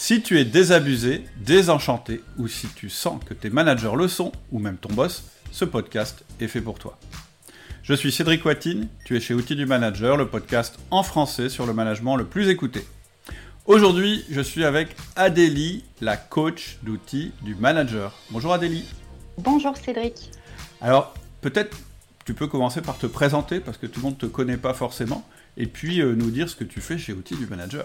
Si tu es désabusé, désenchanté, ou si tu sens que tes managers le sont, ou même ton boss, ce podcast est fait pour toi. Je suis Cédric Watine, tu es chez Outils du Manager, le podcast en français sur le management le plus écouté. Aujourd'hui, je suis avec Adélie, la coach d'outils du manager. Bonjour Adélie. Bonjour Cédric. Alors, peut-être tu peux commencer par te présenter parce que tout le monde ne te connaît pas forcément, et puis euh, nous dire ce que tu fais chez Outils du Manager.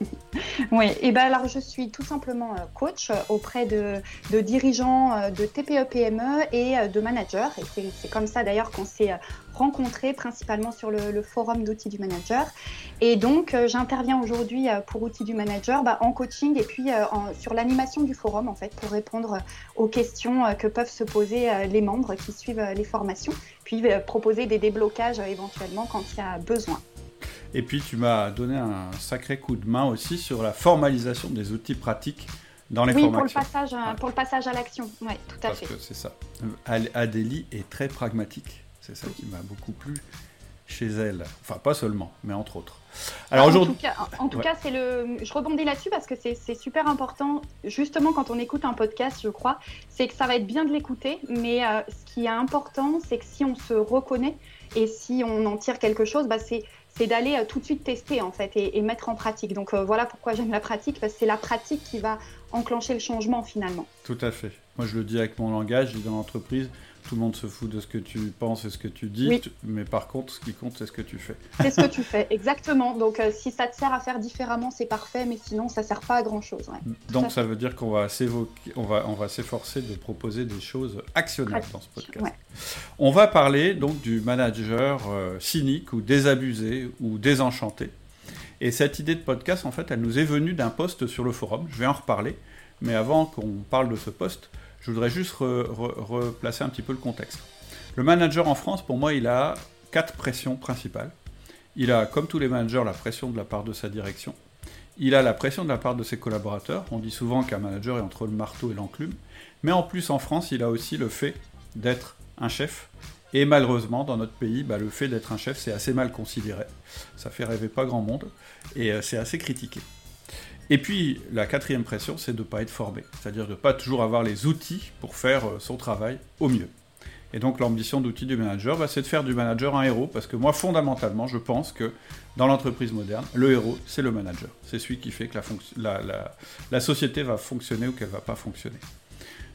Oui, et ben alors je suis tout simplement euh, coach auprès de, dirigeants euh, de TPE-PME et euh, de managers. Et c'est comme ça d'ailleurs qu'on s'est rencontrés principalement sur le, forum d'outils du manager. Et donc j'interviens aujourd'hui pour outils du manager bah, en coaching et puis sur l'animation du forum en fait pour répondre aux questions que peuvent se poser les membres qui suivent les formations, puis proposer des déblocages éventuellement quand il y a besoin. Et puis tu m'as donné un sacré coup de main aussi sur la formalisation des outils pratiques dans les oui, formations. Oui, pour, le passage, euh, pour le passage à l'action, oui, tout à fait. Parce que c'est ça. Adélie est très pragmatique. C'est ça qui m'a beaucoup plu chez elle. Enfin, pas seulement, mais entre autres. Alors en tout cas, c'est le. Je rebondis là-dessus parce que c'est super important. Justement, quand on écoute un podcast, je crois, c'est que ça va être bien de l'écouter, mais euh, ce qui est important, c'est que si on se reconnaît et si on en tire quelque chose, bah, c'est c'est d'aller euh, tout de suite tester en fait et, mettre en pratique. Donc euh, voilà pourquoi j'aime la pratique, parce que c'est la pratique qui va enclencher le changement finalement. Tout à fait. Moi je le dis avec mon langage, je dis dans l'entreprise, tout le monde se fout de ce que tu penses et ce que tu dis, mais par contre, ce qui compte, c'est ce que tu fais. C'est ce que tu fais, exactement. Donc, euh, si ça te sert à faire différemment, c'est parfait, mais sinon, ça ne sert pas à grand-chose. Donc, ça veut dire qu'on va on va, on va s'efforcer de proposer des choses actionnables dans ce podcast. On va parler donc du manager euh, cynique ou désabusé ou désenchanté. Et cette idée de podcast, en fait, elle nous est venue d'un post sur le forum. Je vais en reparler. Mais avant qu'on parle de ce poste, je voudrais juste replacer un petit peu le contexte. Le manager en France, pour moi, il a quatre pressions principales. Il a, comme tous les managers, la pression de la part de sa direction. Il a la pression de la part de ses collaborateurs. On dit souvent qu'un manager est entre le marteau et l'enclume. Mais en plus, en France, il a aussi le fait d'être un chef. Et malheureusement, dans notre pays, bah, le fait d'être un chef, c'est assez mal considéré. Ça fait rêver pas grand monde. Et euh, c'est assez critiqué. Et puis, la quatrième pression, c'est de ne pas être formé, c'est-à-dire de ne pas toujours avoir les outils pour faire euh, son travail au mieux. Et donc, l'ambition d'outil du manager, bah, c'est de faire du manager un héros, parce que moi, fondamentalement, je pense que dans l'entreprise moderne, le héros, c'est le manager. C'est celui qui fait que la, société va fonctionner ou qu'elle ne va pas fonctionner.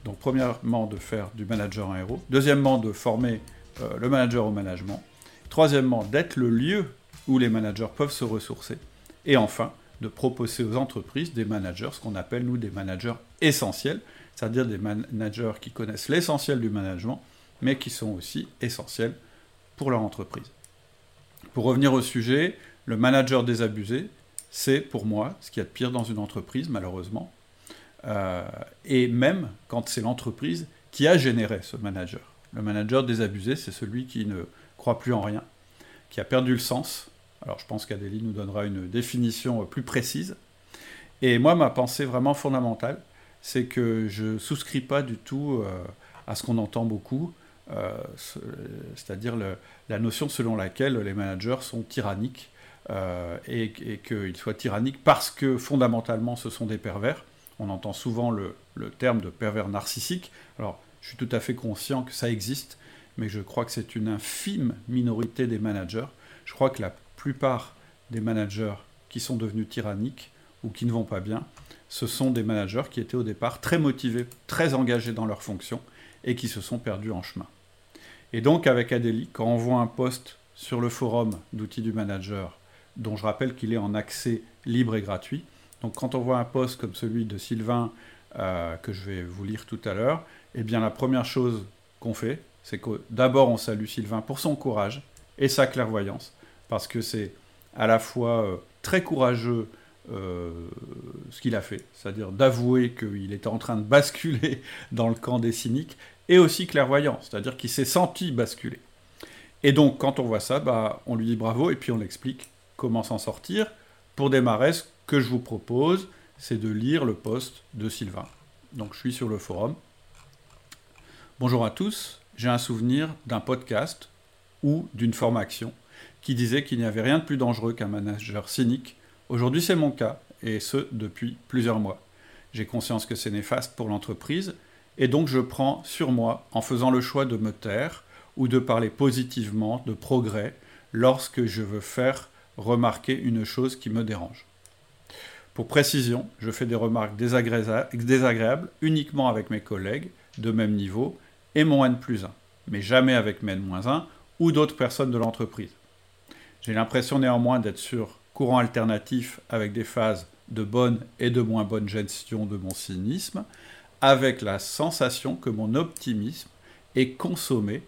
Donc, premièrement, de faire du manager un héros. Deuxièmement, de former euh, le manager au management. Troisièmement, d'être le lieu où les managers peuvent se ressourcer. Et enfin, de proposer aux entreprises des managers, ce qu'on appelle nous des managers essentiels, c'est-à-dire des managers qui connaissent l'essentiel du management, mais qui sont aussi essentiels pour leur entreprise. Pour revenir au sujet, le manager désabusé, c'est pour moi ce qu'il y a de pire dans une entreprise, malheureusement. Euh, et même quand c'est l'entreprise qui a généré ce manager. Le manager désabusé, c'est celui qui ne croit plus en rien, qui a perdu le sens, alors je pense qu'Adélie nous donnera une définition plus précise. Et moi, ma pensée vraiment fondamentale, c'est que je ne souscris pas du tout euh, à ce qu'on entend beaucoup, euh, c'est-à-dire la notion selon laquelle les managers sont tyranniques euh, et, qu'ils soient tyranniques parce que fondamentalement ce sont des pervers. On entend souvent le, le, terme de pervers narcissique. Alors je suis tout à fait conscient que ça existe, mais je crois que c'est une infime minorité des managers. Je crois que la plupart des managers qui sont devenus tyranniques ou qui ne vont pas bien, ce sont des managers qui étaient au départ très motivés, très engagés dans leur fonction et qui se sont perdus en chemin. Et donc avec Adélie, quand on voit un post sur le forum d'outils du manager, dont je rappelle qu'il est en accès libre et gratuit, donc quand on voit un post comme celui de Sylvain, euh, que je vais vous lire tout à l'heure, eh bien la première chose qu'on fait, c'est que d'abord on salue Sylvain pour son courage et sa clairvoyance, parce que c'est à la fois euh, très courageux euh, ce qu'il a fait, c'est-à-dire d'avouer qu'il était en train de basculer dans le camp des cyniques, et aussi clairvoyant, c'est-à-dire qu'il s'est senti basculer. Et donc, quand on voit ça, bah, on lui dit bravo, et puis on l'explique comment s'en sortir. Pour démarrer, ce que je vous propose, c'est de lire le post de Sylvain. Donc, je suis sur le forum. Bonjour à tous, j'ai un souvenir d'un podcast ou d'une formation qui disait qu'il n'y avait rien de plus dangereux qu'un manager cynique. Aujourd'hui, c'est mon cas, et ce depuis plusieurs mois. J'ai conscience que c'est néfaste pour l'entreprise, et donc je prends sur moi en faisant le choix de me taire ou de parler positivement de progrès lorsque je veux faire remarquer une chose qui me dérange. Pour précision, je fais des remarques désagréables uniquement avec mes collègues de même niveau et mon N plus 1, mais jamais avec mes N-1 ou d'autres personnes de l'entreprise. J'ai l'impression néanmoins d'être sur courant alternatif avec des phases de bonne et de moins bonne gestion de mon cynisme, avec la sensation que mon optimisme est consommé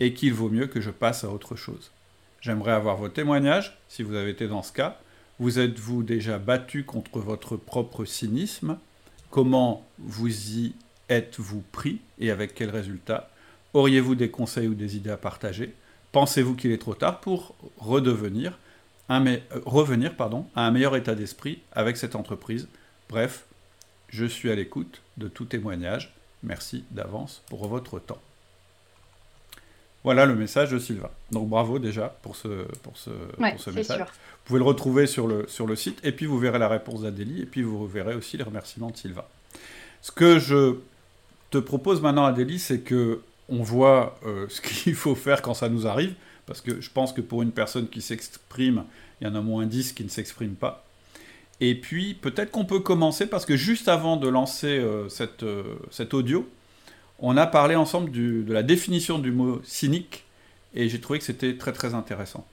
et qu'il vaut mieux que je passe à autre chose. J'aimerais avoir vos témoignages, si vous avez été dans ce cas. Vous êtes-vous déjà battu contre votre propre cynisme? Comment vous y êtes-vous pris et avec quels résultats Auriez-vous des conseils ou des idées à partager? Pensez-vous qu'il est trop tard pour redevenir un euh, revenir pardon, à un meilleur état d'esprit avec cette entreprise? Bref, je suis à l'écoute de tout témoignage. Merci d'avance pour votre temps. Voilà le message de Sylvain. Donc bravo déjà pour ce, pour ce, pour ce message. Vous pouvez le retrouver sur le, sur le site et puis vous verrez la réponse d'Adélie et puis vous verrez aussi les remerciements de Sylvain. Ce que je te propose maintenant, Adélie, c'est que on voit euh, ce qu'il faut faire quand ça nous arrive, parce que je pense que pour une personne qui s'exprime, il y en a moins 10 qui ne s'expriment pas. Et puis peut-être qu'on peut commencer, parce que juste avant de lancer euh, euh, cet audio, on a parlé ensemble de la définition du mot cynique, et j'ai trouvé que c'était très très intéressant.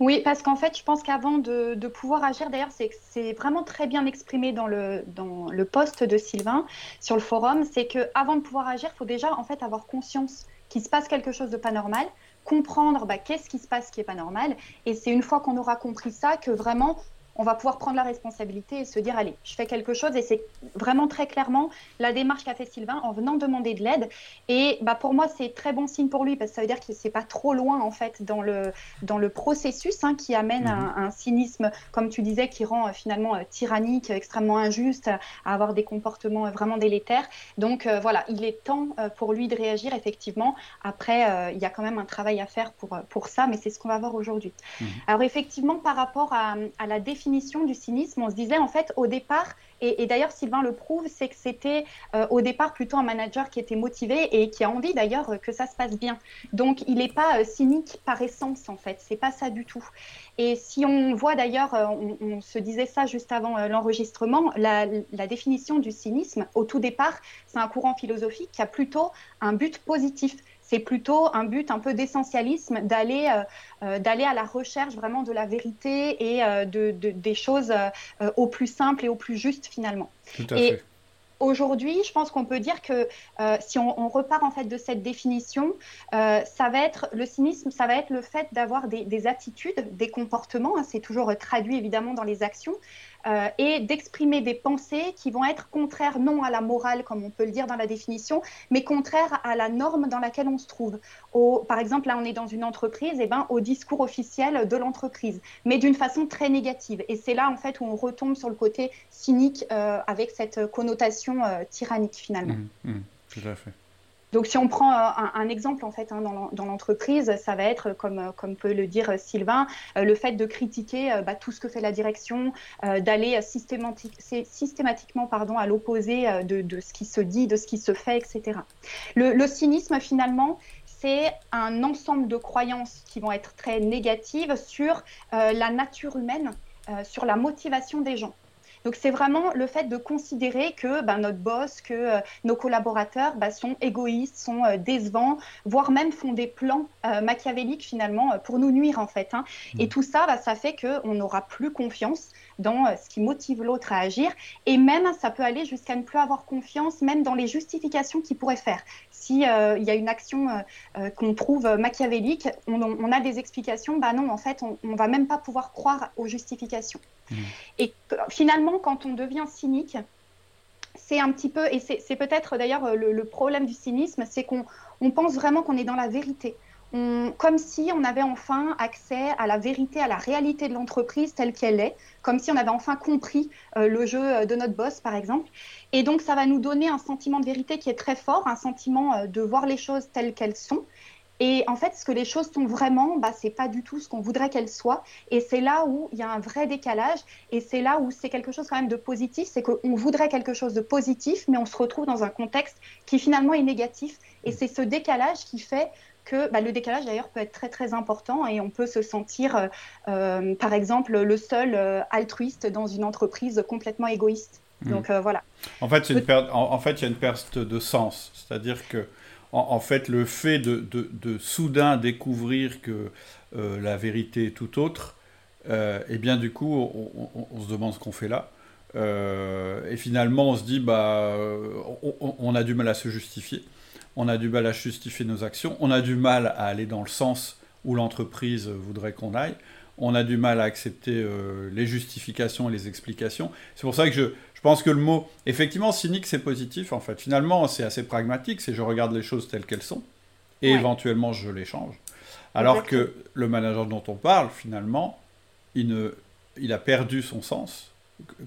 Oui, parce qu'en fait, je pense qu'avant de, pouvoir agir, d'ailleurs, c'est vraiment très bien exprimé dans le, dans le post de Sylvain sur le forum, c'est qu'avant de pouvoir agir, il faut déjà en fait avoir conscience qu'il se passe quelque chose de pas normal, comprendre bah, qu'est-ce qui se passe qui est pas normal, et c'est une fois qu'on aura compris ça que vraiment on va pouvoir prendre la responsabilité et se dire allez, je fais quelque chose. Et c'est vraiment très clairement la démarche qu'a fait Sylvain en venant demander de l'aide. Et bah, pour moi, c'est très bon signe pour lui parce que ça veut dire que c'est pas trop loin en fait dans le, dans le processus hein, qui amène à, mhm. un cynisme, comme tu disais, qui rend euh, finalement euh, tyrannique, extrêmement injuste, à avoir des comportements euh, vraiment délétères. Donc voilà, il est temps pour lui de réagir effectivement. Après, il y a quand même un travail à faire pour, pour ça, mais c'est ce qu'on va voir aujourd'hui. Mhm. Alors effectivement, par rapport à, à la définition du cynisme, on se disait en fait au départ, et, d'ailleurs Sylvain le prouve, c'est que c'était euh, au départ plutôt un manager qui était motivé et qui a envie d'ailleurs que ça se passe bien. Donc il n'est pas euh, cynique par essence en fait, c'est pas ça du tout. Et si on voit d'ailleurs, euh, on, se disait ça juste avant l'enregistrement, la définition du cynisme au tout départ, c'est un courant philosophique qui a plutôt un but positif c'est plutôt un but un peu d'essentialisme, d'aller euh, euh, d'aller à la recherche vraiment de la vérité et euh, de, des choses au plus simple et au plus juste finalement. Tout à fait. Aujourd'hui, je pense qu'on peut dire que si on, repart en fait de cette définition, ça va être le cynisme, ça va être le fait d'avoir des, attitudes, des comportements. Hein, c'est toujours traduit évidemment dans les actions, euh, et d'exprimer des pensées qui vont être contraires non à la morale, comme on peut le dire dans la définition, mais contraires à la norme dans laquelle on se trouve. Au, par exemple, là, on est dans une entreprise, et ben, au discours officiel de l'entreprise, mais d'une façon très négative. Et c'est là, en fait, où on retombe sur le côté cynique euh, avec cette connotation euh, tyrannique, finalement. Mmh, mmh, tout à fait. Donc, si on prend euh, un, exemple en fait hein, dans l'entreprise, ça va être, comme, euh, peut le dire Sylvain, euh, le fait de critiquer bah, tout ce que fait la direction, d'aller systématique, systématiquement pardon, à l'opposé de, ce qui se dit, de ce qui se fait, etc. Le cynisme, finalement, c'est un ensemble de croyances qui vont être très négatives sur la nature humaine, sur la motivation des gens. Donc c'est vraiment le fait de considérer que ben, notre boss, que euh, nos collaborateurs ben, sont égoïstes, sont euh, décevants, voire même font des plans euh, machiavéliques finalement pour nous nuire en fait. Hein. Et mmh. tout ça, ben, ça fait qu'on n'aura plus confiance dans ce qui motive l'autre à agir. Et même, ça peut aller jusqu'à ne plus avoir confiance, même dans les justifications qu'il pourrait faire. S'il il y a une action qu'on trouve machiavélique, on, a des explications, bah non, en fait, on ne va même pas pouvoir croire aux justifications. Mmh. Et finalement, quand on devient cynique, c'est un petit peu, et c'est peut-être d'ailleurs le, problème du cynisme, c'est qu'on pense vraiment qu'on est dans la vérité. Comme si on avait enfin accès à la vérité, à la réalité de l'entreprise telle qu'elle est, comme si on avait enfin compris euh, le jeu de notre boss, par exemple. Et donc, ça va nous donner un sentiment de vérité qui est très fort, un sentiment euh, de voir les choses telles qu'elles sont. Et en fait, ce que les choses sont vraiment, bah, c'est pas du tout ce qu'on voudrait qu'elles soient. Et c'est là où il y a un vrai décalage. Et c'est là où c'est quelque chose quand même de positif. C'est qu'on voudrait quelque chose de positif, mais on se retrouve dans un contexte qui finalement est négatif. Et c'est ce décalage qui fait que bah, le décalage d'ailleurs peut être très très important et on peut se sentir, euh, euh, par exemple, le seul euh, altruiste dans une entreprise complètement égoïste. Hmm. Donc voilà. En fait, une en, fait, il y a une perte de sens. C'est-à-dire que en, fait, le fait de, de, soudain découvrir que la vérité est tout autre, et bien du coup, on, se demande ce qu'on fait là. Et finalement, on se dit, bah, on, a du mal à se justifier, on a du mal à justifier nos actions, on a du mal à aller dans le sens où l'entreprise voudrait qu'on aille, on a du mal à accepter les justifications et les explications. C'est pour ça que je, je pense que le mot, effectivement, cynique, c'est positif, en fait. Finalement, c'est assez pragmatique, c'est je regarde les choses telles qu'elles sont, et éventuellement, je les change. Alors que le manager dont on parle, finalement, il, ne, il a perdu son sens,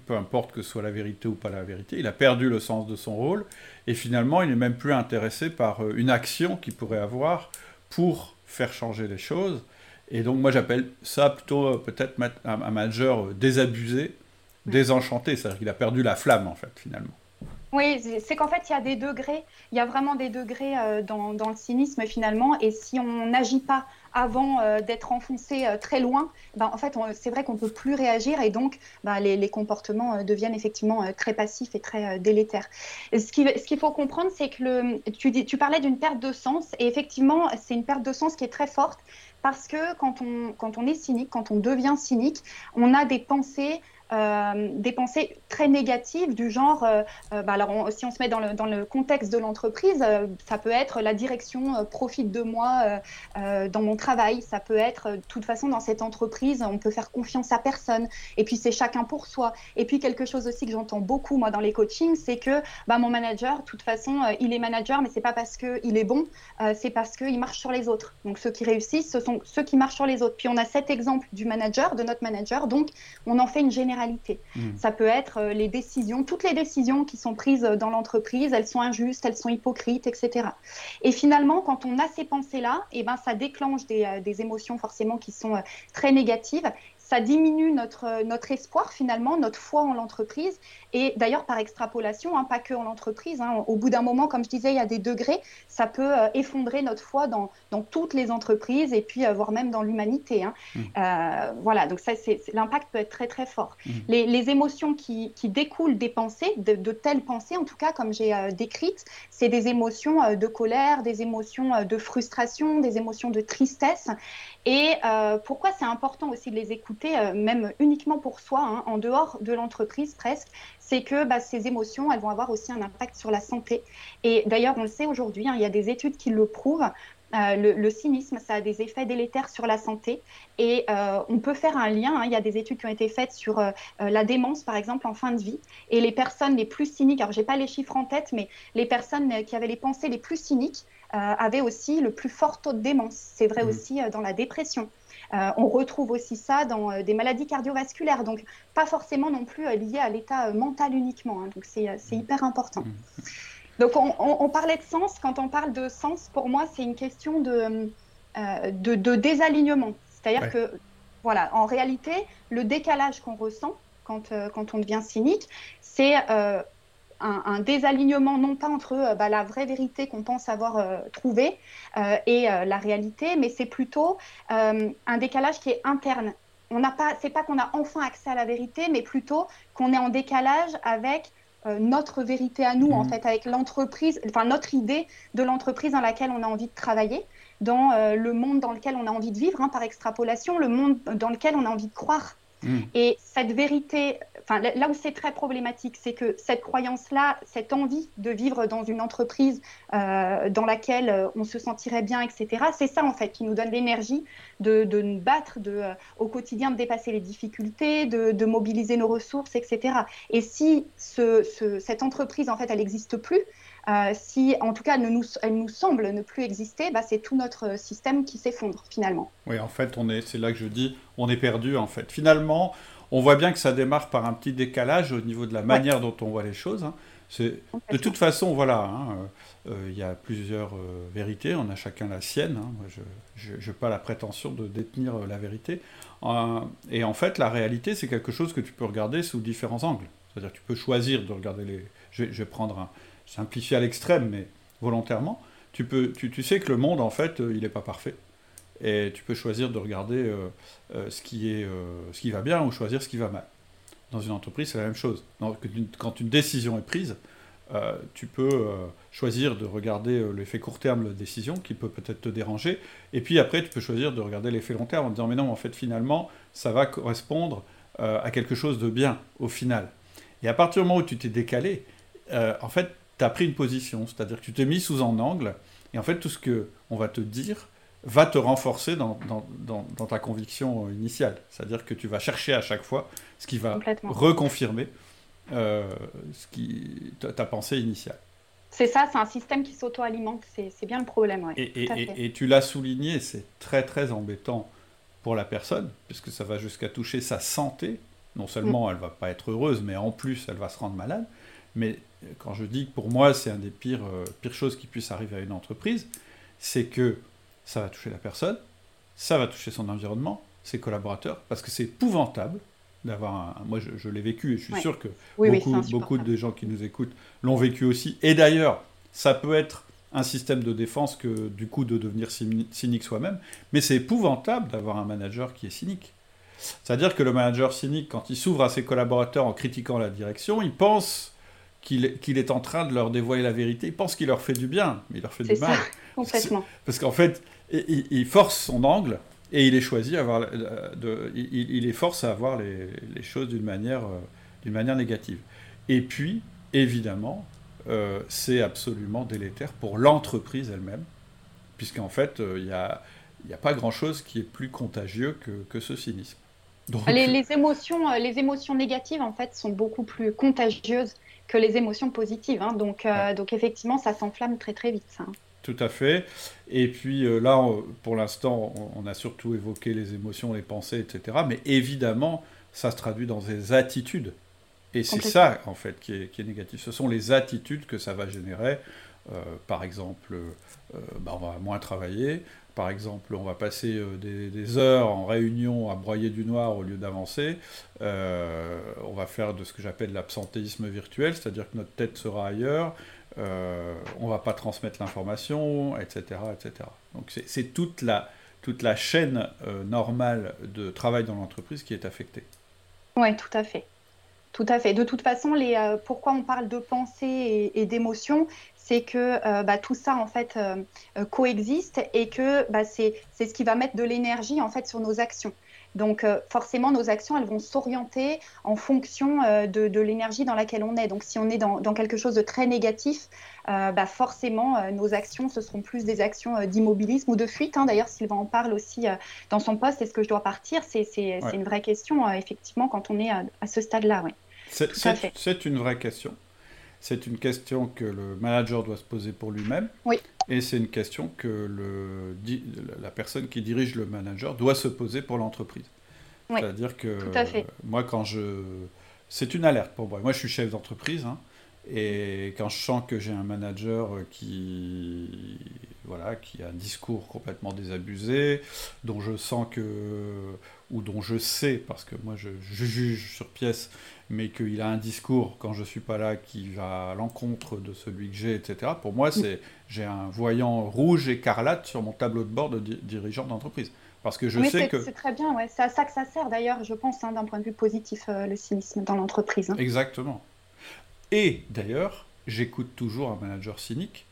peu importe que ce soit la vérité ou pas la vérité, il a perdu le sens de son rôle, et finalement, il n'est même plus intéressé par euh, une action qu'il pourrait avoir pour faire changer les choses. Et donc, moi, j'appelle ça plutôt euh, peut-être un manager euh, désabusé, désenchanté, c'est-à-dire qu'il a perdu la flamme, en fait, finalement. Oui, c'est qu'en fait, il y a des degrés, il y a vraiment des degrés euh, dans, le cynisme, finalement, et si on n'agit pas avant euh, d'être enfoncé euh, très loin, ben, en fait, c'est vrai qu'on ne peut plus réagir, et donc ben, les, comportements deviennent effectivement très passifs et très délétères. Ce qu'il ce qu'il faut comprendre, c'est que le, tu, tu parlais d'une perte de sens, et effectivement, c'est une perte de sens qui est très forte, parce que quand on, quand on est cynique, quand on devient cynique, on a des pensées euh, des pensées très négatives du genre, euh, euh, bah alors si on se met dans le, dans le contexte de l'entreprise, ça peut être la direction profite de moi dans mon travail, ça peut être de toute façon dans cette entreprise, on peut faire confiance à personne, et puis c'est chacun pour soi. Et puis quelque chose aussi que j'entends beaucoup moi dans les coachings, c'est que bah, mon manager, de toute façon, il est manager, mais c'est pas parce qu'il est bon, c'est parce qu'il marche sur les autres. Donc ceux qui réussissent, ce sont ceux qui marchent sur les autres. Puis on a cet exemple du manager, de notre manager, donc on en fait une généralité Hmm. Ça peut être euh, les décisions, toutes les décisions qui sont prises dans l'entreprise, elles sont injustes, elles sont hypocrites, etc. Et finalement, quand on a ces pensées-là, et eh ben, ça déclenche des, euh, des, émotions forcément qui sont euh, très négatives ça diminue notre, notre espoir finalement, notre foi en l'entreprise. Et d'ailleurs, par extrapolation, hein, pas que en l'entreprise, hein, au bout d'un moment, comme je disais, il y a des degrés, ça peut euh, effondrer notre foi dans, dans, toutes les entreprises et puis euh, voire même dans l'humanité. Hein. Mmh. Euh, voilà, donc ça, c'est, l'impact peut être très très fort. Mmh. Les, les, émotions qui, qui, découlent des pensées, de, de, telles pensées en tout cas, comme j'ai décrites, c'est des émotions de colère, des émotions de frustration, des émotions de tristesse. Et euh, pourquoi c'est important aussi de les écouter, euh, même uniquement pour soi, hein, en dehors de l'entreprise presque, c'est que bah, ces émotions, elles vont avoir aussi un impact sur la santé. Et d'ailleurs, on le sait aujourd'hui, hein, il y a des études qui le prouvent. Euh, le, cynisme, ça a des effets délétères sur la santé et on peut faire un lien. Hein, il y a des études qui ont été faites sur la démence, par exemple, en fin de vie. Et les personnes les plus cyniques, alors j'ai pas les chiffres en tête, mais les personnes qui avaient les pensées les plus cyniques, euh, avait aussi le plus fort taux de démence. C'est vrai mmh. aussi euh, dans la dépression. Euh, on retrouve aussi ça dans des maladies cardiovasculaires, donc pas forcément non plus lié à l'état mental uniquement. Hein. donc c'est mmh. hyper important. Mmh. Donc on, parlait de sens. Quand on parle de sens, pour moi, c'est une question de, de, désalignement. C'est-à-dire que, voilà, en réalité, le décalage qu'on ressent quand, quand, on devient cynique, c'est un, désalignement non pas entre euh, bah, la vraie vérité qu'on pense avoir euh, trouvée euh, et la réalité, mais c'est plutôt un décalage qui est interne. On n'a pas, c'est pas qu'on a enfin accès à la vérité, mais plutôt qu'on est en décalage avec notre vérité à nous, en mmh. fait, avec l'entreprise, enfin notre idée de l'entreprise dans laquelle on a envie de travailler, dans le monde dans lequel on a envie de vivre, hein, par extrapolation, le monde dans lequel on a envie de croire. Mm. Et cette vérité, enfin, là où c'est très problématique, c'est que cette croyance-là, cette envie de vivre dans une entreprise euh, dans laquelle euh, on se sentirait bien, etc., c'est ça en fait qui nous donne l'énergie de, de, nous battre de, euh, au quotidien, de dépasser les difficultés, de, de mobiliser nos ressources, etc. Et si ce, ce, cette entreprise, en fait, elle n'existe plus, euh, si en tout cas elle nous, elle nous semble ne plus exister, bah, c'est tout notre système qui s'effondre finalement. Oui, en fait, on est, c'est là que je dis, on est perdu en fait. Finalement, on voit bien que ça démarre par un petit décalage au niveau de la manière dont on voit les choses. Hein. De toute façon, voilà, hein, euh, il y a plusieurs euh, vérités, on a chacun la sienne. Hein. je n'ai pas la prétention de détenir la vérité. et en fait, la réalité, c'est quelque chose que tu peux regarder sous différents angles. C'est-à-dire que tu peux choisir de regarder les... Je, vais prendre un... Simplifier à l'extrême, mais volontairement. Tu, peux, tu, tu sais que le monde, en fait, il n'est pas parfait et tu peux choisir de regarder euh, euh, ce, qui est, euh, ce qui va bien ou choisir ce qui va mal. Dans une entreprise, c'est la même chose. quand une décision est prise, tu peux choisir de regarder l'effet court terme de la décision, qui peut peut-être te déranger, et puis après, tu peux choisir de regarder l'effet long terme en disant, mais non, en fait, finalement, ça va correspondre à quelque chose de bien, au final. Et à partir du moment où tu t'es décalé, en fait, tu as pris une position, c'est-à-dire que tu t'es mis sous un angle, et en fait, tout ce qu'on va te dire, va te renforcer dans, dans, ta conviction initiale. C'est-à-dire que tu vas chercher à chaque fois ce qui va reconfirmer euh, ce qui, ta, pensée initiale. C'est ça, c'est un système qui s'auto-alimente, c'est bien le problème. Ouais. Et, et, tu l'as souligné, c'est très très embêtant pour la personne, puisque ça va jusqu'à toucher sa santé. Non seulement mm. elle va pas être heureuse, mais en plus elle va se rendre malade. Mais quand je dis que pour moi c'est un des pires, euh, pires choses qui puissent arriver à une entreprise, c'est que ça va toucher la personne, ça va toucher son environnement, ses collaborateurs, parce que c'est épouvantable d'avoir un... Moi, je, l'ai vécu et je suis sûr que beaucoup, beaucoup de gens qui nous écoutent l'ont vécu aussi. Et d'ailleurs, ça peut être un système de défense que du coup de devenir cynique soi-même, mais c'est épouvantable d'avoir un manager qui est cynique. C'est-à-dire que le manager cynique, quand il s'ouvre à ses collaborateurs en critiquant la direction, il pense qu'il est en train de leur dévoiler la vérité, il pense qu'il leur fait du bien, mais il leur fait du mal. complètement. Parce qu'en fait, il, force son angle et il est choisi à avoir, de, il, est force à voir les, choses d'une manière, euh, d'une manière négative. Et puis, évidemment, euh, c'est absolument délétère pour l'entreprise elle-même, puisqu'en fait, euh, il n'y a, a, pas grand-chose qui est plus contagieux que, que ce cynisme. les, les, émotions, les émotions négatives, en fait, sont beaucoup plus contagieuses que les émotions positives. Hein. donc, donc, effectivement, ça s'enflamme très, très vite. Ça. Hein. Tout à fait. Et puis euh, là, pour l'instant, on, a surtout évoqué les émotions, les pensées, etc. Mais évidemment, ça se traduit dans des attitudes. Et c'est ça, en fait, qui est, négatif. Ce sont les attitudes que ça va générer. Euh, par exemple, euh, bah, on va moins travailler. Par exemple, on va passer des, heures en réunion à broyer du noir au lieu d'avancer. on va faire de ce que j'appelle l'absentéisme virtuel, c'est-à-dire que notre tête sera ailleurs. Euh, on va pas transmettre l'information, etc., etc. Donc c'est toute la, toute la chaîne euh, normale de travail dans l'entreprise qui est affectée. Oui, tout à fait. Tout à fait. De toute façon, les, euh, pourquoi on parle de pensée et, d'émotion, c'est que bah, tout ça en fait coexiste et que bah, c'est ce qui va mettre de l'énergie en fait sur nos actions. Donc euh, forcément, nos actions, elles vont s'orienter en fonction euh, de, l'énergie dans laquelle on est. Donc si on est dans, quelque chose de très négatif, euh, bah, forcément, nos actions, ce seront plus des actions d'immobilisme ou de fuite. Hein. D'ailleurs, Sylvain en parle aussi dans son poste, est-ce que je dois partir C'est une vraie question, effectivement, quand on est à, ce stade-là. C'est une vraie question. C'est une question que le manager doit se poser pour lui-même. Oui. Et c'est une question que le, la personne qui dirige le manager doit se poser pour l'entreprise. Oui. C'est-à-dire que moi, quand je. C'est une alerte pour moi. Moi, je suis chef d'entreprise. Hein, et quand je sens que j'ai un manager qui, voilà, qui a un discours complètement désabusé, dont je sens que, ou dont je sais, parce que moi je, je juge sur pièce, mais qu'il a un discours quand je suis pas là qui va à l'encontre de celui que j'ai, etc. Pour moi, c'est j'ai un voyant rouge écarlate sur mon tableau de bord de dirigeant d'entreprise. Parce que je sais que. C'est très bien, ouais. c'est à ça que ça sert d'ailleurs, je pense, hein, d'un point de vue positif, euh, le cynisme dans l'entreprise. Hein. Exactement. Et d'ailleurs, j'écoute toujours un manager cynique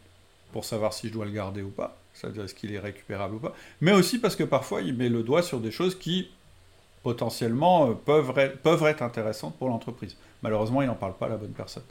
pour savoir si je dois le garder ou pas, c'est-à-dire est-ce qu'il est récupérable ou pas, mais aussi parce que parfois il met le doigt sur des choses qui potentiellement euh, peuvent, peuvent être intéressantes pour l'entreprise. Malheureusement, il n'en parle pas à la bonne personne.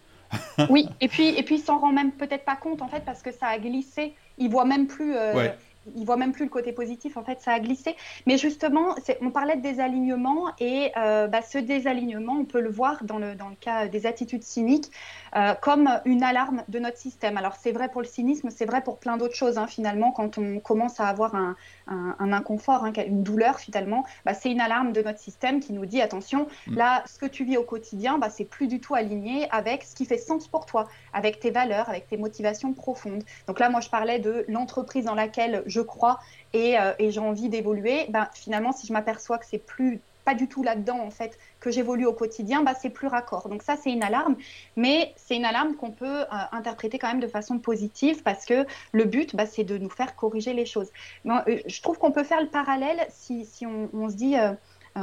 oui, et puis, et puis il s'en rend même peut-être pas compte en fait parce que ça a glissé. Il voit même plus, euh, il voit même plus le côté positif. En fait, ça a glissé. Mais justement, on parlait de désalignement et euh, bah, ce désalignement, on peut le voir dans le, dans le cas des attitudes cyniques euh, comme une alarme de notre système. Alors, c'est vrai pour le cynisme, c'est vrai pour plein d'autres choses. Hein, finalement, quand on commence à avoir un, un, inconfort, hein, une douleur, finalement, bah, c'est une alarme de notre système qui nous dit attention, mm. là, ce que tu vis au quotidien, bah, c'est plus du tout aligné avec ce qui fait sens pour toi, avec tes valeurs, avec tes motivations profondes. Donc là, moi, je parlais de l'entreprise dans laquelle je crois et, euh, et j'ai envie d'évoluer. Ben, finalement, si je m'aperçois que c'est plus pas du tout là-dedans en fait que j'évolue au quotidien, bah, c'est plus raccord. Donc ça c'est une alarme, mais c'est une alarme qu'on peut euh, interpréter quand même de façon positive parce que le but bah, c'est de nous faire corriger les choses. Euh, je trouve qu'on peut faire le parallèle si, on, se dit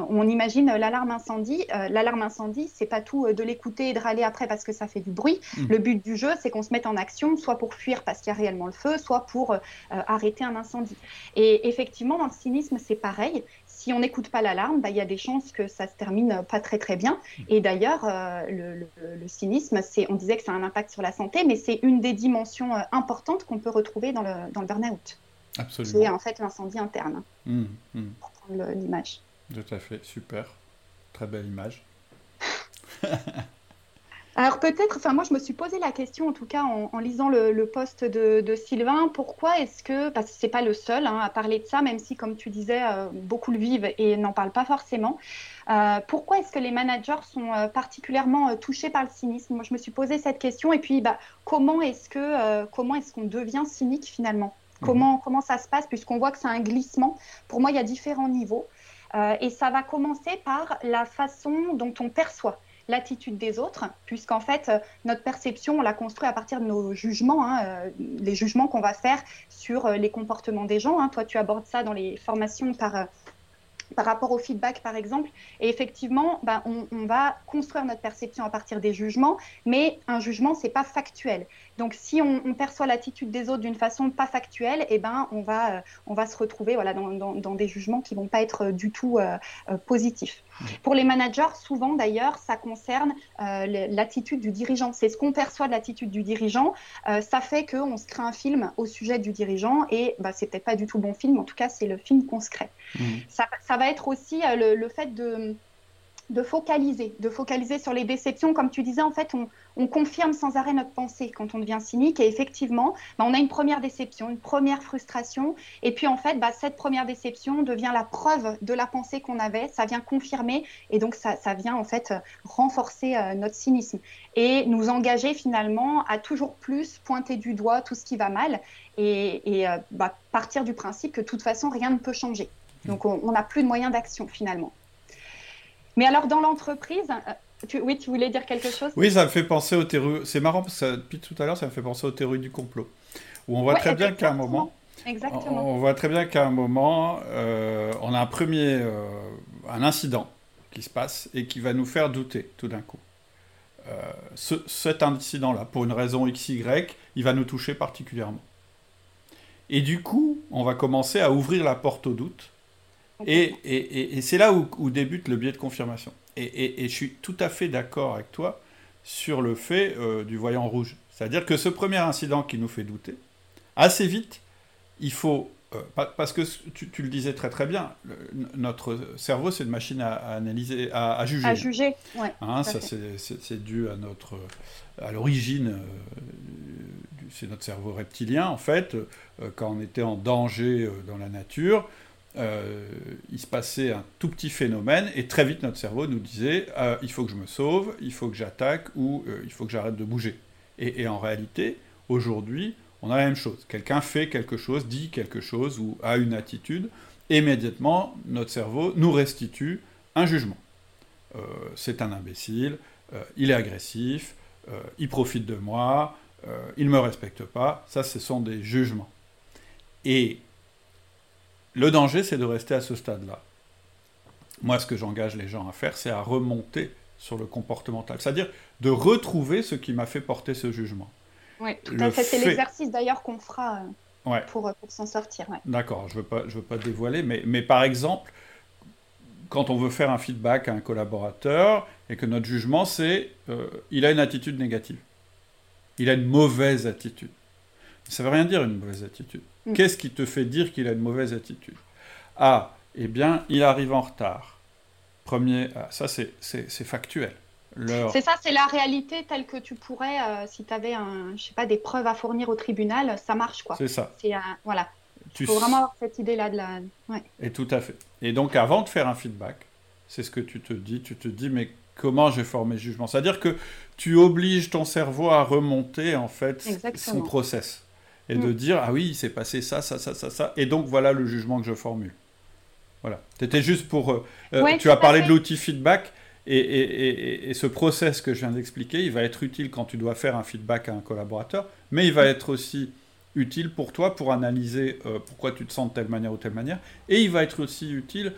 on imagine l'alarme incendie. Euh, l'alarme incendie, c'est pas tout euh, de l'écouter et de râler après parce que ça fait du bruit. Mmh. Le but du jeu, c'est qu'on se mette en action, soit pour fuir parce qu'il y a réellement le feu, soit pour arrêter un incendie. Et effectivement, dans le cynisme, c'est pareil. Si on n'écoute pas l'alarme, bah, il y a des chances que ça se termine pas très très bien. Mmh. Et d'ailleurs, le, cynisme, c'est, on disait que ça a un impact sur la santé, mais c'est une des dimensions importantes qu'on peut retrouver dans le, dans le burn-out. Absolument. C'est en fait l'incendie interne, mmh, pour prendre l'image. Tout à fait, super. Très belle image. Alors peut-être, enfin moi je me suis posé la question en tout cas en, lisant le, poste de, Sylvain, pourquoi est-ce que, parce que c'est pas le seul hein, à parler de ça, même si comme tu disais, euh, beaucoup le vivent et n'en parlent pas forcément, euh, pourquoi est-ce que les managers sont euh, particulièrement touchés par le cynisme? Moi je me suis posé cette question et puis bah, comment est-ce que comment est-ce qu'on devient cynique finalement? Mhm. Comment, comment ça se passe puisqu'on voit que c'est un glissement? Pour moi il y a différents niveaux. Euh, et ça va commencer par la façon dont on perçoit l'attitude des autres, puisqu'en fait, euh, notre perception, on l'a construit à partir de nos jugements, hein, euh, les jugements qu'on va faire sur les comportements des gens. Hein. Toi, tu abordes ça dans les formations par par rapport au feedback, par exemple. Et effectivement, ben, on, va construire notre perception à partir des jugements, mais un jugement, c'est pas factuel. Donc, si on, perçoit l'attitude des autres d'une façon pas factuelle, eh ben, on va, euh, on va se retrouver voilà, dans, des jugements qui vont pas être du tout euh, euh, positifs. Pour les managers, souvent d'ailleurs, ça concerne l'attitude du dirigeant. C'est ce qu'on perçoit de l'attitude du dirigeant. ça fait qu'on se crée un film au sujet du dirigeant et bah, c'est peut-être pas du tout bon film, en tout cas, c'est le film qu'on se crée. Mmh. Ça, ça, va être aussi le fait de de focaliser, de focaliser sur les déceptions. Comme tu disais, en fait, on, confirme sans arrêt notre pensée quand on devient cynique. Et effectivement, bah, on a une première déception, une première frustration. Et puis, en fait, bah, cette première déception devient la preuve de la pensée qu'on avait. Ça vient confirmer. Et donc, ça, vient, en fait, renforcer euh, notre cynisme et nous engager finalement à toujours plus pointer du doigt tout ce qui va mal et, euh, bah, partir du principe que de toute façon, rien ne peut changer. Donc, on n'a plus de moyens d'action finalement. Mais alors, dans l'entreprise, euh, oui, tu voulais dire quelque chose? Oui, ça me fait penser aux théories. C'est marrant parce que depuis tout à l'heure, ça me fait penser aux théories du complot. Où on voit très bien qu'à un moment. Exactement. On voit très bien qu'à un moment, euh, on a un premier euh, un incident qui se passe et qui va nous faire douter tout d'un coup. Ce, cet incident-là, pour une raison XY, il va nous toucher particulièrement. Et du coup, on va commencer à ouvrir la porte au doute et, c'est là où, débute le biais de confirmation. Et, je suis tout à fait d'accord avec toi sur le fait euh, du voyant rouge. C'est-à-dire que ce premier incident qui nous fait douter, assez vite, il faut... Euh, parce que tu, le disais très très bien, notre cerveau c'est une machine à, analyser, à, juger. À juger, ouais. Hein, ça c'est dû à notre, à l'origine, euh, c'est notre cerveau reptilien en fait. quand on était en danger dans la nature, euh, il se passait un tout petit phénomène et très vite notre cerveau nous disait euh, il faut que je me sauve, il faut que j'attaque ou euh, il faut que j'arrête de bouger. Et, en réalité, aujourd'hui, on a la même chose. Quelqu'un fait quelque chose, dit quelque chose ou a une attitude, immédiatement notre cerveau nous restitue un jugement. c'est un imbécile, il est agressif, il profite de moi, il ne me respecte pas. Ça, ce sont des jugements. Et le danger, c'est de rester à ce stade-là. Moi, ce que j'engage les gens à faire, c'est à remonter sur le comportemental, c'est-à-dire de retrouver ce qui m'a fait porter ce jugement. Oui, tout à fait. C'est l'exercice d'ailleurs qu'on fera euh, pour, s'en sortir. D'accord, je ne veux, pas, je veux pas dévoiler, mais, mais par exemple, quand on veut faire un feedback à un collaborateur et que notre jugement, c'est euh, il a une attitude négative, il a une mauvaise attitude. Ça veut rien dire une mauvaise attitude. Mm. Qu'est-ce qui te fait dire qu'il a une mauvaise attitude? Ah, eh bien, il arrive en retard. Premier, ah, ça c'est factuel. C'est ça, c'est la réalité telle que tu pourrais, euh, si tu avais un, je sais pas, des preuves à fournir au tribunal, ça marche quoi. C'est ça. Euh, voilà. Il faut vraiment avoir cette idée-là de la. Et tout à fait. Et donc avant de faire un feedback, c'est ce que tu te dis, tu te dis mais comment je vais mes jugements C'est-à-dire que tu obliges ton cerveau à remonter en fait son process et de mm. dire ah oui, il s'est passé ça, ça, ça, ça, ça, et donc voilà le jugement que je formule. Voilà. C'était juste pour. Euh, euh, tu as parlé de l'outil feedback. Et, et, et, ce process que je viens d'expliquer, il va être utile quand tu dois faire un feedback à un collaborateur, mais il va être aussi utile pour toi pour analyser euh, pourquoi tu te sens de telle manière ou telle manière, et il va être aussi utile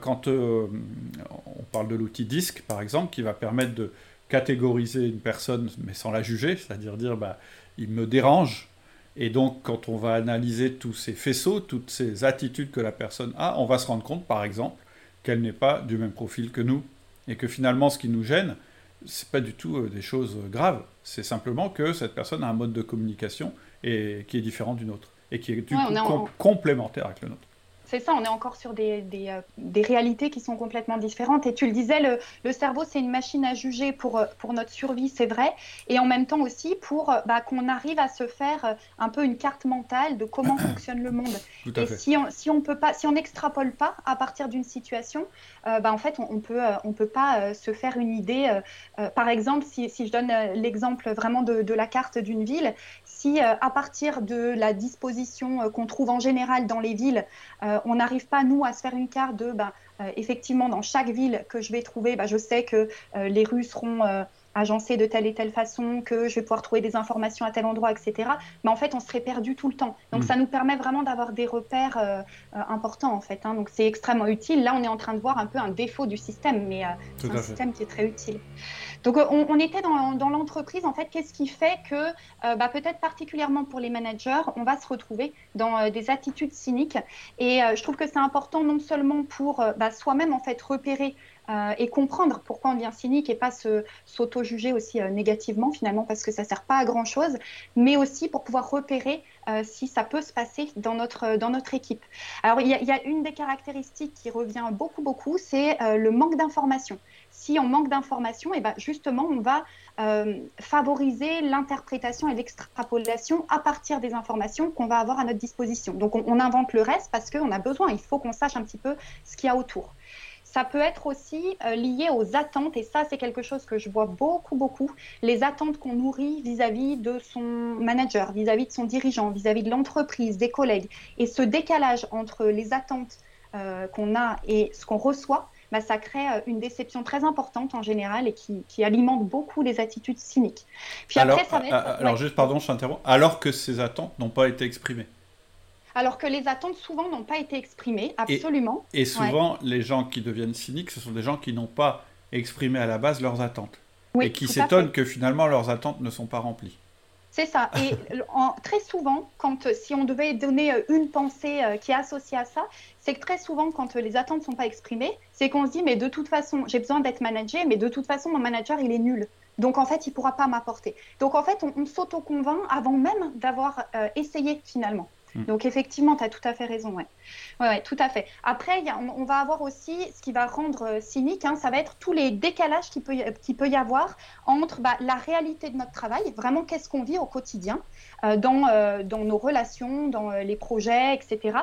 quand on parle de l'outil DISC, par exemple, qui va permettre de catégoriser une personne, mais sans la juger, c'est-à-dire dire, bah, il me dérange, et donc, quand on va analyser tous ces faisceaux, toutes ces attitudes que la personne a, on va se rendre compte, par exemple, qu'elle n'est pas du même profil que nous. Et que finalement, ce qui nous gêne, ce n'est pas du tout euh, des choses graves. C'est simplement que cette personne a un mode de communication et, qui est différent du nôtre. Et qui est du coup complémentaire avec le nôtre c'est ça, on est encore sur des, euh, des, réalités qui sont complètement différentes. Et tu le disais, le, le cerveau, c'est une machine à juger pour, euh, pour notre survie, c'est vrai. Et en même temps aussi pour euh, bah, qu'on arrive à se faire un peu une carte mentale de comment fonctionne le monde. et si on si on peut pas, si on n'extrapole pas à partir d'une situation, bah, en fait, on, on peut on peut pas se faire une idée. par exemple, si, si je donne l'exemple vraiment de, de la carte d'une ville, si à partir de la disposition qu'on trouve en général dans les villes, on n'arrive pas, nous, à se faire une carte de, euh, effectivement, dans chaque ville que je vais trouver, ben, je sais que euh, les rues seront euh, agencées de telle et telle façon, que je vais pouvoir trouver des informations à tel endroit, etc. Mais en fait, on serait perdu tout le temps. Donc, mm. ça nous permet vraiment d'avoir des repères importants, en fait. Hein. Donc, c'est extrêmement utile. Là, on est en train de voir un peu un défaut du système, mais c'est un système qui est très utile. Donc euh, on, était dans, l'entreprise, en fait, qu'est-ce qui fait que euh, bah, peut-être particulièrement pour les managers, on va se retrouver dans euh, des attitudes cyniques. Et je trouve que c'est important non seulement pour bah, soi-même, en fait, repérer et comprendre pourquoi on devient cynique et pas s'auto-juger aussi négativement finalement parce que ça sert pas à grand chose, mais aussi pour pouvoir repérer si ça peut se passer dans notre, dans notre équipe. Alors il y, a une des caractéristiques qui revient beaucoup beaucoup, c'est le manque d'information si on manque d'informations, et eh ben justement, on va euh, favoriser l'interprétation et l'extrapolation à partir des informations qu'on va avoir à notre disposition. Donc, on, invente le reste parce qu'on a besoin, il faut qu'on sache un petit peu ce qu'il y a autour. Ça peut être aussi euh, lié aux attentes, et ça, c'est quelque chose que je vois beaucoup, beaucoup, les attentes qu'on nourrit vis-à-vis de son manager, vis-à-vis de son dirigeant, vis-à-vis de l'entreprise, des collègues. Et ce décalage entre les attentes euh, qu'on a et ce qu'on reçoit, bah, ça crée euh, une déception très importante en général et qui, alimente beaucoup les attitudes cyniques. Puis alors, après, ça va être... alors juste, pardon, je t'interromps. Alors que ces attentes n'ont pas été exprimées alors que les attentes souvent n'ont pas été exprimées, absolument. Et, souvent, les gens qui deviennent cyniques, ce sont des gens qui n'ont pas exprimé à la base leurs attentes. et qui s'étonnent que finalement leurs attentes ne sont pas remplies. C'est ça. Et très souvent, quand si on devait donner euh, une pensée euh, qui est associée à ça, c'est que très souvent, quand les attentes ne sont pas exprimées, c'est qu'on se dit, mais de toute façon, j'ai besoin d'être managé, mais de toute façon, mon manager, il est nul. Donc, en fait, il ne pourra pas m'apporter. Donc, en fait, on, on s'auto-convainc avant même d'avoir euh, essayé finalement. Hmm. Donc effectivement, tu as tout à fait raison. Ouais. Ouais, tout à fait. Après, on, va avoir aussi ce qui va rendre euh, cynique, hein, ça va être tous les décalages qu'il peut, qui peut y avoir entre bah, la réalité de notre travail, vraiment qu'est-ce qu'on vit au quotidien, euh, dans, euh, dans nos relations, dans les projets, etc.,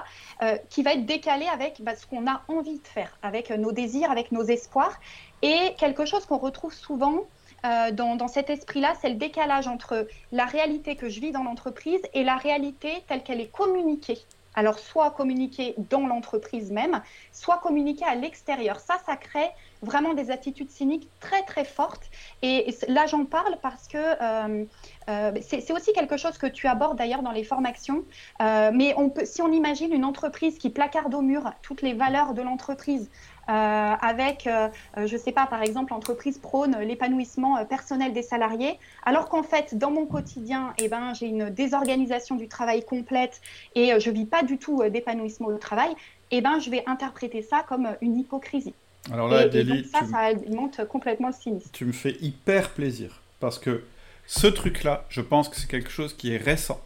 qui va être décalé avec bah, ce qu'on a envie de faire, avec nos désirs, avec nos espoirs. Et quelque chose qu'on retrouve souvent euh, dans, cet esprit-là, c'est le décalage entre la réalité que je vis dans l'entreprise et la réalité telle qu'elle est communiquée. Alors, soit communiquée dans l'entreprise même, soit communiquée à l'extérieur. Ça, ça crée vraiment des attitudes cyniques très, très fortes. Et, là, j'en parle parce que euh, euh, c'est aussi quelque chose que tu abordes d'ailleurs dans les formations. mais si on imagine une entreprise qui placarde au mur toutes les valeurs de l'entreprise, avec, euh, euh, je ne sais pas, par exemple, l'entreprise prône l'épanouissement personnel des salariés, alors qu'en fait, dans mon quotidien, eh ben, j'ai une désorganisation du travail complète et je ne vis pas du tout d'épanouissement au travail, eh ben, je vais interpréter ça comme une hypocrisie. Alors là, et, donc ça, ça alimente complètement le cynisme. Tu me fais hyper plaisir parce que ce truc-là, je pense que c'est quelque chose qui est récent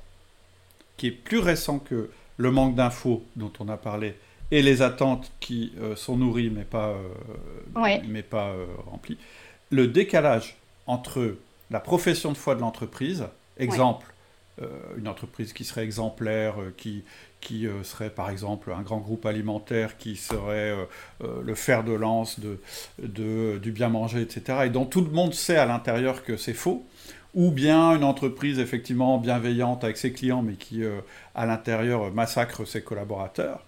qui est plus récent que le manque d'infos dont on a parlé et les attentes qui euh, sont nourries mais pas, euh, mais pas euh, remplies. Le décalage entre la profession de foi de l'entreprise, exemple, une entreprise qui serait exemplaire, qui, qui serait par exemple un grand groupe alimentaire qui serait le fer de lance de, de, du bien manger, etc., et dont tout le monde sait à l'intérieur que c'est faux, ou bien une entreprise effectivement bienveillante avec ses clients, mais qui à l'intérieur massacre ses collaborateurs.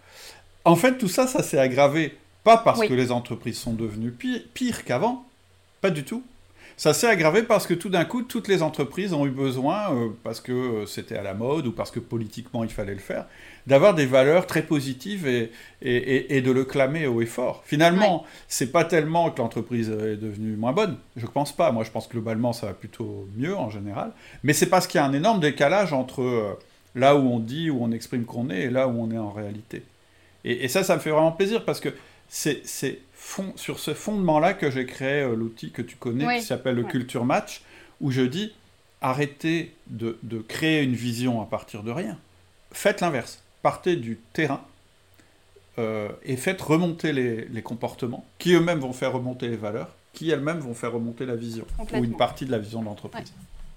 En fait, tout ça, ça s'est aggravé, pas parce que les entreprises sont devenues pires, qu'avant, pas du tout. Ça s'est aggravé parce que tout d'un coup, toutes les entreprises ont eu besoin, euh, parce que euh, c'était à la mode ou parce que politiquement il fallait le faire, d'avoir des valeurs très positives et, et, de le clamer haut et fort. Finalement, c'est pas tellement que l'entreprise est devenue moins bonne, je pense pas. Moi, je pense que globalement, ça va plutôt mieux en général. Mais c'est parce qu'il y a un énorme décalage entre euh, là où on dit, où on exprime qu'on est et là où on est en réalité. Et, ça, ça me fait vraiment plaisir parce que c'est sur ce fondement-là que j'ai créé euh, l'outil que tu connais qui s'appelle le Culture Match, où je dis arrêtez de, créer une vision à partir de rien. Faites l'inverse. Partez du terrain euh, et faites remonter les, comportements qui eux-mêmes vont faire remonter les valeurs, qui elles-mêmes vont faire remonter la vision ou une partie de la vision de l'entreprise.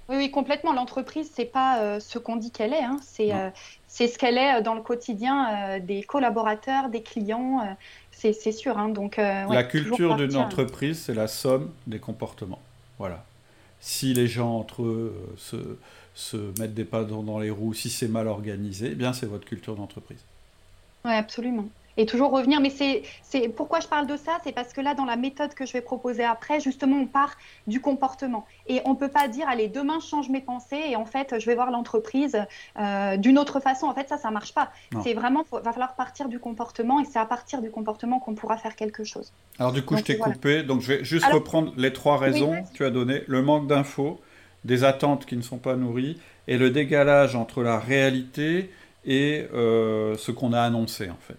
Oui, oui, complètement. L'entreprise, c'est pas euh, ce qu'on dit qu'elle est. Hein. C'est euh, c'est ce qu'elle est euh, dans le quotidien des collaborateurs, des clients. c'est sûr. Hein. Donc, la culture d'une entreprise, c'est la somme des comportements. Voilà. Si les gens entre eux se, se mettent des pas dans, les roues, si c'est mal organisé, eh bien c'est votre culture d'entreprise. Oui, absolument et toujours revenir. Mais c'est pourquoi je parle de ça, c'est parce que là, dans la méthode que je vais proposer après, justement, on part du comportement. Et on ne peut pas dire, allez, demain, je change mes pensées et en fait, je vais voir l'entreprise euh, d'une autre façon. En fait, ça, ça ne marche pas. C'est vraiment, il va falloir partir du comportement et c'est à partir du comportement qu'on pourra faire quelque chose. Alors, du coup, je t'ai coupé. Donc, je vais juste reprendre les trois raisons que tu as données. Le manque d'infos, des attentes qui ne sont pas nourries et le décalage entre la réalité et euh, ce qu'on a annoncé, en fait.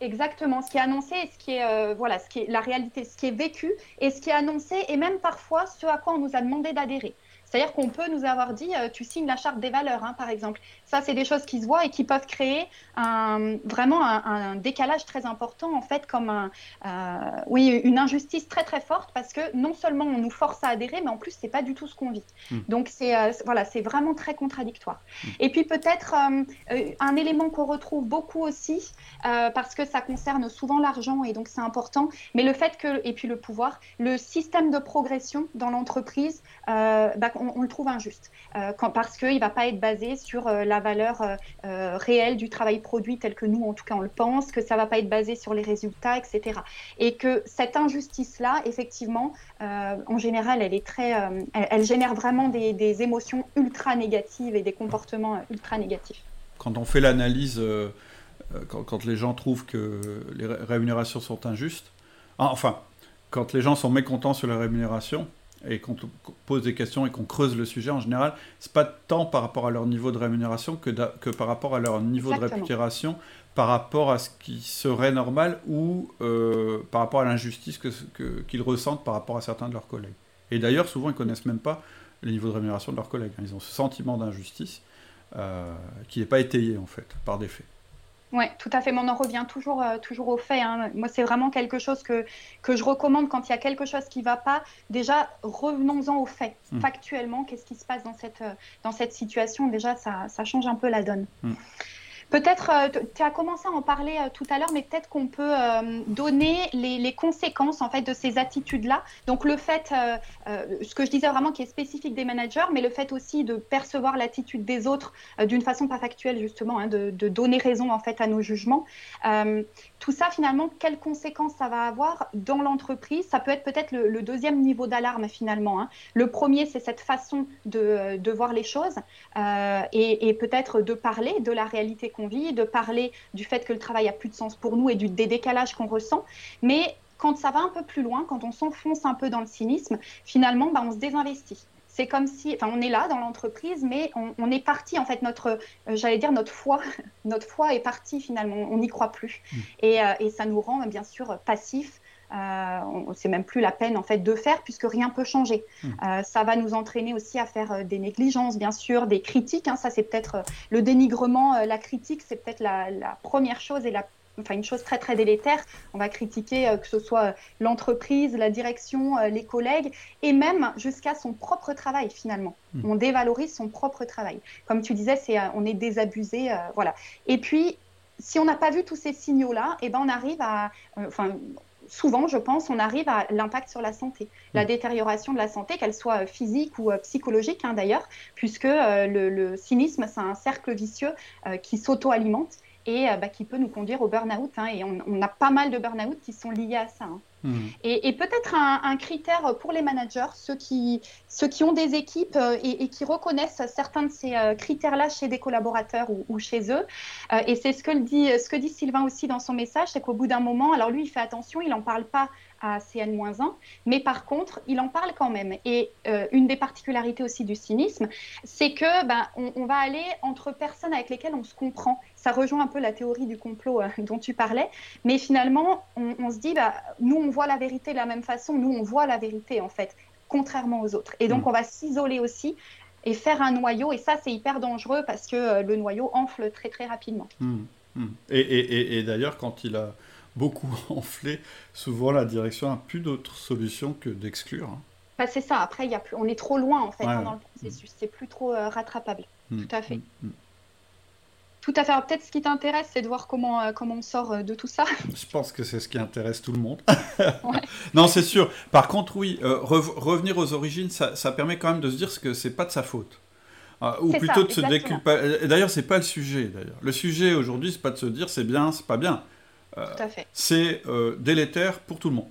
Exactement, ce qui est annoncé et ce qui est, euh, voilà, ce qui est la réalité, ce qui est vécu et ce qui est annoncé et même parfois ce à quoi on nous a demandé d'adhérer. C'est-à-dire qu'on peut nous avoir dit, euh, tu signes la charte des valeurs, hein, par exemple. Ça, c'est des choses qui se voient et qui peuvent créer un, vraiment un, décalage très important, en fait, comme un, euh, oui, une injustice très très forte, parce que non seulement on nous force à adhérer, mais en plus, c'est pas du tout ce qu'on vit. Hmm. Donc, c'est euh, voilà, c'est vraiment très contradictoire. Hmm. Et puis peut-être un élément qu'on retrouve beaucoup aussi, parce que ça concerne souvent l'argent et donc c'est important, mais le fait que, et puis le pouvoir, le système de progression dans l'entreprise, bah, on, le trouve injuste, quand, parce qu'il ne va pas être basé sur la la valeur euh, euh, réelle du travail produit tel que nous, en tout cas, on le pense, que ça ne va pas être basé sur les résultats, etc. Et que cette injustice-là, effectivement, euh, en général, elle, est très, elle, génère vraiment des, émotions ultra négatives et des comportements ultra négatifs. Quand on fait l'analyse, quand, les gens trouvent que les rémunérations sont injustes, ah, enfin, quand les gens sont mécontents sur la rémunération, et qu'on pose des questions et qu'on creuse le sujet, en général, c'est pas tant par rapport à leur niveau de rémunération que, que par rapport à leur niveau de réputation, par rapport à ce qui serait normal ou euh, par rapport à l'injustice qu'ils que, qu'ils ressentent par rapport à certains de leurs collègues. Et d'ailleurs, souvent, ils connaissent même pas le niveau de rémunération de leurs collègues. Ils ont ce sentiment d'injustice euh, qui n'est pas étayé, en fait, par des faits. Oui, tout à fait. Mais on en revient toujours, euh, toujours au fait. Hein. Moi, c'est vraiment quelque chose que, que je recommande quand il y a quelque chose qui ne va pas. Déjà, revenons-en au fait. Mmh. Factuellement, qu'est-ce qui se passe dans cette, euh, dans cette situation Déjà, ça, ça change un peu la donne. Mmh. Peut-être, euh, tu as commencé à en parler euh, tout à l'heure, mais peut-être qu'on peut, euh, donner les, conséquences en fait de ces attitudes-là. Donc le fait, ce que je disais vraiment qui est spécifique des managers, mais le fait aussi de percevoir l'attitude des autres d'une façon pas factuelle justement, hein, de, donner raison en fait à nos jugements. tout ça finalement, quelles conséquences ça va avoir dans l'entreprise? Ça peut être peut-être le, deuxième niveau d'alarme finalement. Hein. Le premier, c'est cette façon de, voir les choses et, et peut-être de parler de la réalité vit, de parler du fait que le travail a plus de sens pour nous et du, des décalages qu'on ressent. Mais quand ça va un peu plus loin, quand on s'enfonce un peu dans le cynisme, finalement, bah, on se désinvestit. C'est comme si, enfin, on est là dans l'entreprise, mais on, est parti, en fait, notre, euh, j'allais dire, notre foi, notre foi est partie finalement, on n'y croit plus. Mmh. Et, euh, et, ça nous rend, bien sûr, passifs, Euh, c'est même plus la peine en fait de faire puisque rien peut changer. Hmm. Euh, ça va nous entraîner aussi à faire euh, des négligences, bien sûr, des critiques. Hein. ça, c'est peut-être le dénigrement, la critique, c'est peut-être la, première chose et la enfin une chose très très délétère. On va critiquer que ce soit l'entreprise, la direction, les collègues et même jusqu'à son propre travail finalement. Hmm. On dévalorise son propre travail. Comme tu disais, c'est on est désabusé, voilà. Et puis si on n'a pas vu tous ces signaux-là, eh ben on arrive à, enfin, souvent, je pense, on arrive à l'impact sur la santé, la mm. détérioration de la santé, qu'elle soit physique ou euh, psychologique hein, d'ailleurs, puisque euh, le, cynisme, c'est un cercle vicieux euh, qui s'auto-alimente et bah, qui peut nous conduire au burn-out. Hein, et on, a pas mal de burn-out qui sont liés à ça. Hein. Et, peut-être un, critère pour les managers, ceux qui, ceux qui ont des équipes euh, et, qui reconnaissent certains de ces euh, critères-là chez des collaborateurs ou, chez eux. Euh, et c'est ce que, dit, ce que dit Sylvain aussi dans son message, c'est qu'au bout d'un moment, alors lui, il fait attention, il n'en parle pas à CN-1, mais par contre, il en parle quand même. Et une des particularités aussi du cynisme, c'est que ben, on, va aller entre personnes avec lesquelles on se comprend. Ça rejoint un peu la théorie du complot dont tu parlais, mais finalement, on, se dit, bah, nous, on voit la vérité de la même façon. Nous, on voit la vérité, en fait, contrairement aux autres. Et donc, mm. on va s'isoler aussi et faire un noyau. Et ça, c'est hyper dangereux parce que euh, le noyau enfle très, très rapidement. Mm. Mm. Et, d'ailleurs, quand il a beaucoup enflé, souvent la direction n'a plus d'autre solution que d'exclure. Hein. Bah, c'est ça. Après, y a plus... on est trop loin, en fait, hein, dans le processus. C'est plus trop euh, rattrapable. Tout à fait. Tout à fait. Peut-être ce qui t'intéresse, c'est de voir comment, euh, comment on sort euh, de tout ça. Je pense que c'est ce qui intéresse tout le monde. Non, c'est sûr. Par contre, oui, revenir aux origines, ça, permet quand même de se dire que c'est pas de sa faute. ou plutôt de se déculpabiliser. D'ailleurs, c'est pas le sujet. D'ailleurs, le sujet aujourd'hui, c'est pas de se dire c'est bien, c'est pas bien. Fait. C'est délétère pour tout le monde.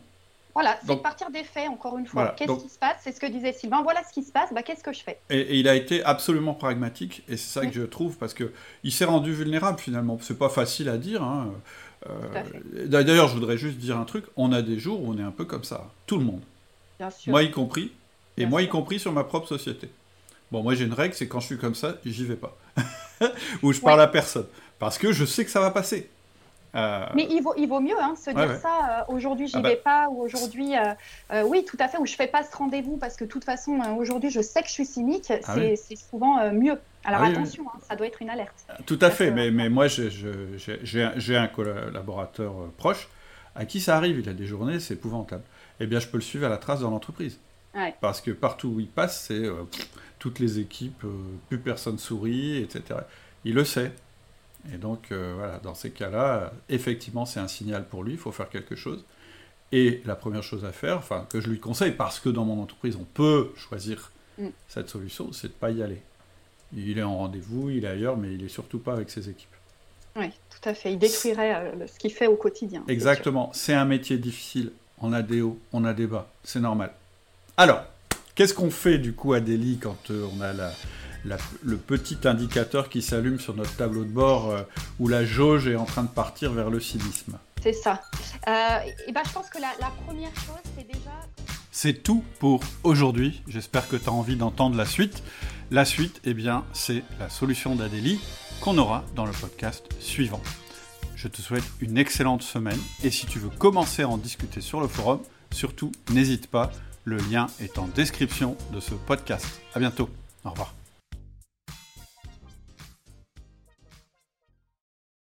Voilà, c'est partir des faits, encore une fois. Qu'est-ce qui se passe? C'est ce que disait Sylvain. Voilà ce qui se passe, bah, qu'est-ce que je fais? Et, il a été absolument pragmatique, et c'est ça que je trouve, parce qu'il s'est rendu vulnérable finalement. C'est pas facile à dire. Hein. Euh, d'ailleurs, je voudrais juste dire un truc on a des jours où on est un peu comme ça, tout le monde. Bien sûr. Moi y compris, et moi y compris sur ma propre société. Bon, moi j'ai une règle, c'est quand je suis comme ça, j'y vais pas. Ou je parle à personne. Parce que je sais que ça va passer. Euh, Mais il vaut, il vaut mieux hein, se dire ça. Euh, aujourd'hui, j'y ah bah. vais pas, ou aujourd'hui, euh, oui, tout à fait, ou je fais pas ce rendez-vous parce que de toute façon, aujourd'hui, je sais que je suis cynique. Ah c'est souvent mieux. Alors ah attention, hein, ça doit être une alerte. Tout à fait, mais, mais moi, j'ai un collaborateur proche à qui ça arrive. Il a des journées, c'est épouvantable. Eh bien, je peux le suivre à la trace dans l'entreprise. Parce que partout où il passe, c'est toutes les équipes, plus personne sourit, etc. Il le sait. Et donc, euh, voilà, dans ces cas-là, effectivement, c'est un signal pour lui, il faut faire quelque chose. Et la première chose à faire, enfin, que je lui conseille, parce que dans mon entreprise, on peut choisir mm. cette solution, c'est de ne pas y aller. Il est en rendez-vous, il est ailleurs, mais il n'est surtout pas avec ses équipes. Oui, tout à fait. Il détruirait euh, ce qu'il fait au quotidien. Exactement. C'est un métier difficile. On a des hauts, on a des bas. C'est normal. Alors, qu'est-ce qu'on fait du coup à Delhi quand euh, on a la, le petit indicateur qui s'allume sur notre tableau de bord euh, où la jauge est en train de partir vers le cynisme. C'est ça. Euh, et ben, je pense que la, première chose, c'est déjà... C'est tout pour aujourd'hui. J'espère que tu as envie d'entendre la suite. La suite, eh bien, c'est la solution d'Adélie qu'on aura dans le podcast suivant. Je te souhaite une excellente semaine et si tu veux commencer à en discuter sur le forum, surtout n'hésite pas, le lien est en description de ce podcast. À bientôt. Au revoir.